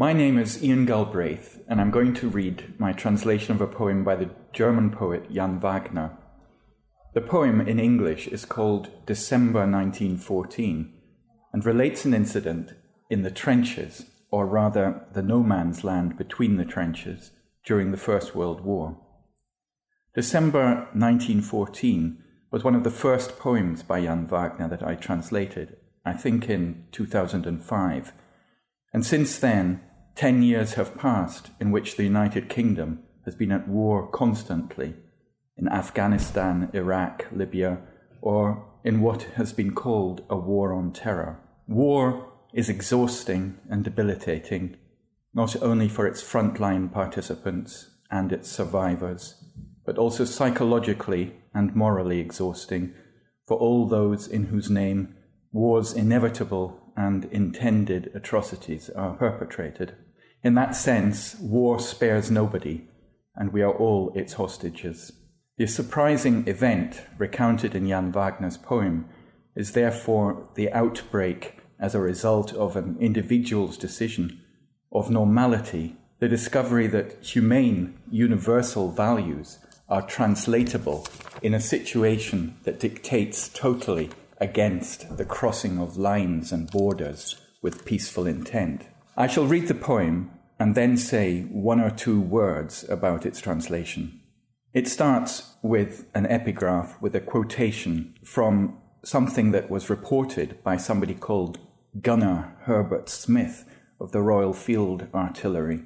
My name is Iain Galbraith, and I'm going to read my translation of a poem by the German poet Jan Wagner. The poem in English is called December 1914 and relates an incident in the trenches, or rather the no man's land between the trenches, during the First World War. December 1914 was one of the first poems by Jan Wagner that I translated, I think in 2005. And since then, 10 years have passed in which the United Kingdom has been at war constantly in Afghanistan, Iraq, Libya, or in what has been called a war on terror. War is exhausting and debilitating, not only for its frontline participants and its survivors, but also psychologically and morally exhausting for all those in whose name war's inevitable and intended atrocities are perpetrated. In that sense, war spares nobody, and we are all its hostages. The surprising event recounted in Jan Wagner's poem is therefore the outbreak as a result of an individual's decision of normality, the discovery that humane, universal values are translatable in a situation that dictates totally against the crossing of lines and borders with peaceful intent. I shall read the poem and then say one or two words about its translation. It starts with an epigraph with a quotation from something that was reported by somebody called Gunner Herbert Smith of the Royal Field Artillery.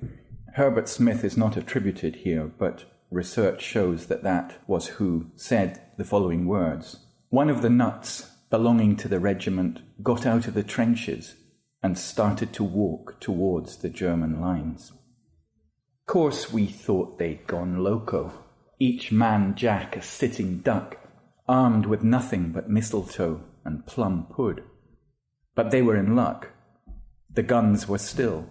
Herbert Smith is not attributed here, but research shows that that was who said the following words One of the nuts belonging to the regiment got out of the trenches and started to walk towards the German lines. Course we thought they'd gone loco each man Jack a sitting duck, armed with nothing but mistletoe and plum pud. But they were in luck. The guns were still.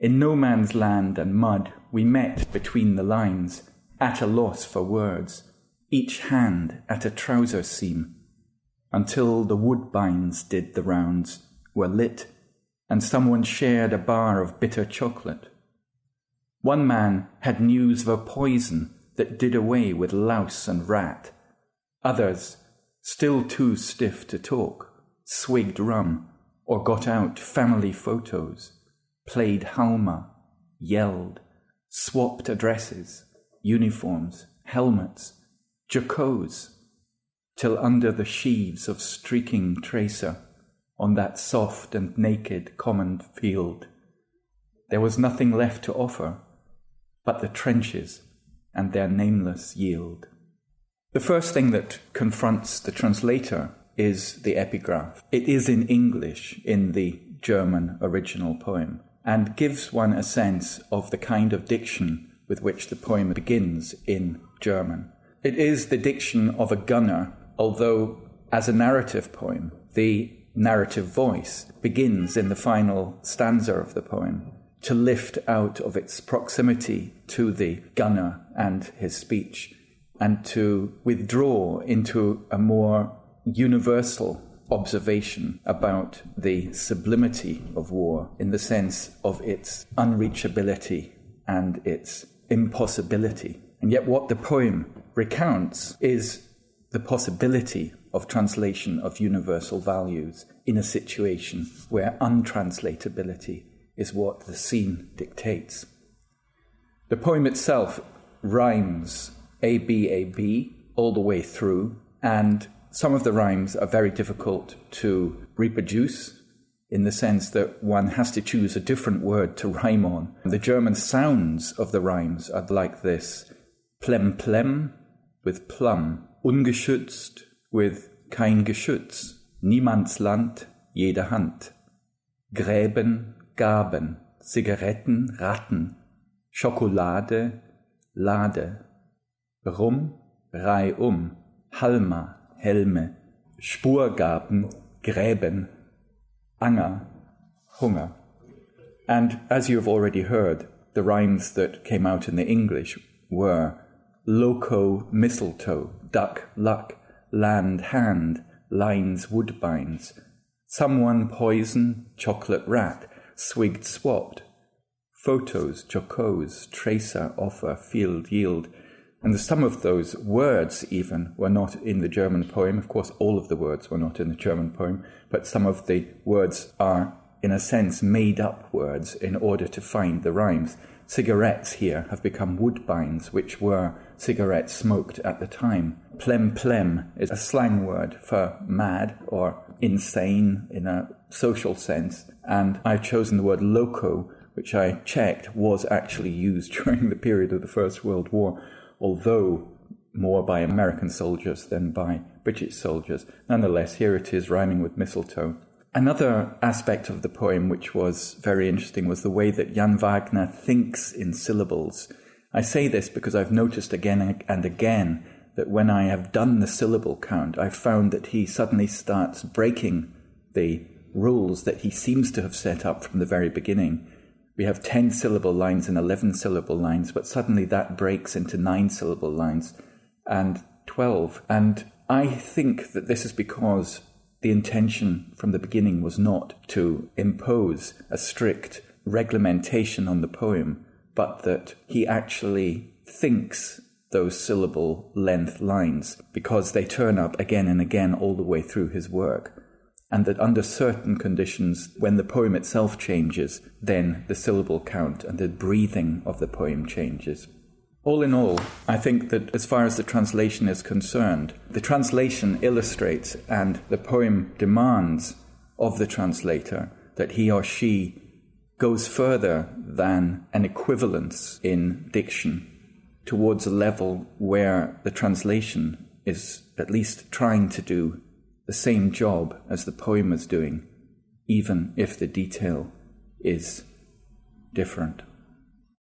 In no man's land and mud, we met between the lines, at a loss for words, each hand at a trouser seam, until the woodbines did the rounds, were lit, and someone shared a bar of bitter chocolate. One man had news of a poison that did away with louse and rat. Others, still too stiff to talk, swigged rum or got out family photos, played Halma, yelled, swapped addresses, uniforms, helmets, jocose, till under the sheaves of streaking tracer on that soft and naked common field, there was nothing left to offer but the trenches and their nameless yield. The first thing that confronts the translator is the epigraph. It is in English in the German original poem and gives one a sense of the kind of diction with which the poem begins in German. It is the diction of a gunner, although as a narrative poem, the narrative voice begins in the final stanza of the poem to lift out of its proximity to the gunner and his speech and to withdraw into a more universal observation about the sublimity of war in the sense of its unreachability and its impossibility. And yet, what the poem recounts is the possibility of translation of universal values in a situation where untranslatability is what the scene dictates. The poem itself rhymes A B A B all the way through, and some of the rhymes are very difficult to reproduce in the sense that one has to choose a different word to rhyme on. The German sounds of the rhymes are like this plem plem with plum, ungeschützt with kein Geschütz, Niemandsland, jede Hand, Gräben, Gaben, Zigaretten, Ratten, Schokolade, Lade, Rum, Reihum, Halma, Helme, Spurgaben, Gräben, Anger, Hunger. And as you have already heard, the rhymes that came out in the English were loco, mistletoe, duck, luck, land, hand, lines, woodbines, someone, poison, chocolate, rat, swigged swapped, photos, jocose, tracer, offer, field, yield. And some of those words, even, were not in the German poem. Of course, all of the words were not in the German poem, but some of the words are, in a sense, made up words in order to find the rhymes. Cigarettes here have become woodbines, which were cigarettes smoked at the time. Plem plem is a slang word for mad or insane in a social sense. And I've chosen the word loco, which I checked was actually used during the period of the First World War, although more by American soldiers than by British soldiers. Nonetheless, here it is rhyming with mistletoe. Another aspect of the poem which was very interesting was the way that Jan Wagner thinks in syllables. I say this because I've noticed again and again that when I have done the syllable count, I've found that he suddenly starts breaking the rules that he seems to have set up from the very beginning. We have 10 syllable lines and 11 syllable lines, but suddenly that breaks into 9 syllable lines and 12. And I think that this is because the intention from the beginning was not to impose a strict reglementation on the poem, but that he actually thinks those syllable length lines because they turn up again and again all the way through his work and that under certain conditions, when the poem itself changes, then the syllable count and the breathing of the poem changes. All in all, I think that as far as the translation is concerned, the translation illustrates and the poem demands of the translator that he or she goes further than an equivalence in diction towards a level where the translation is at least trying to do the same job as the poem is doing, even if the detail is different.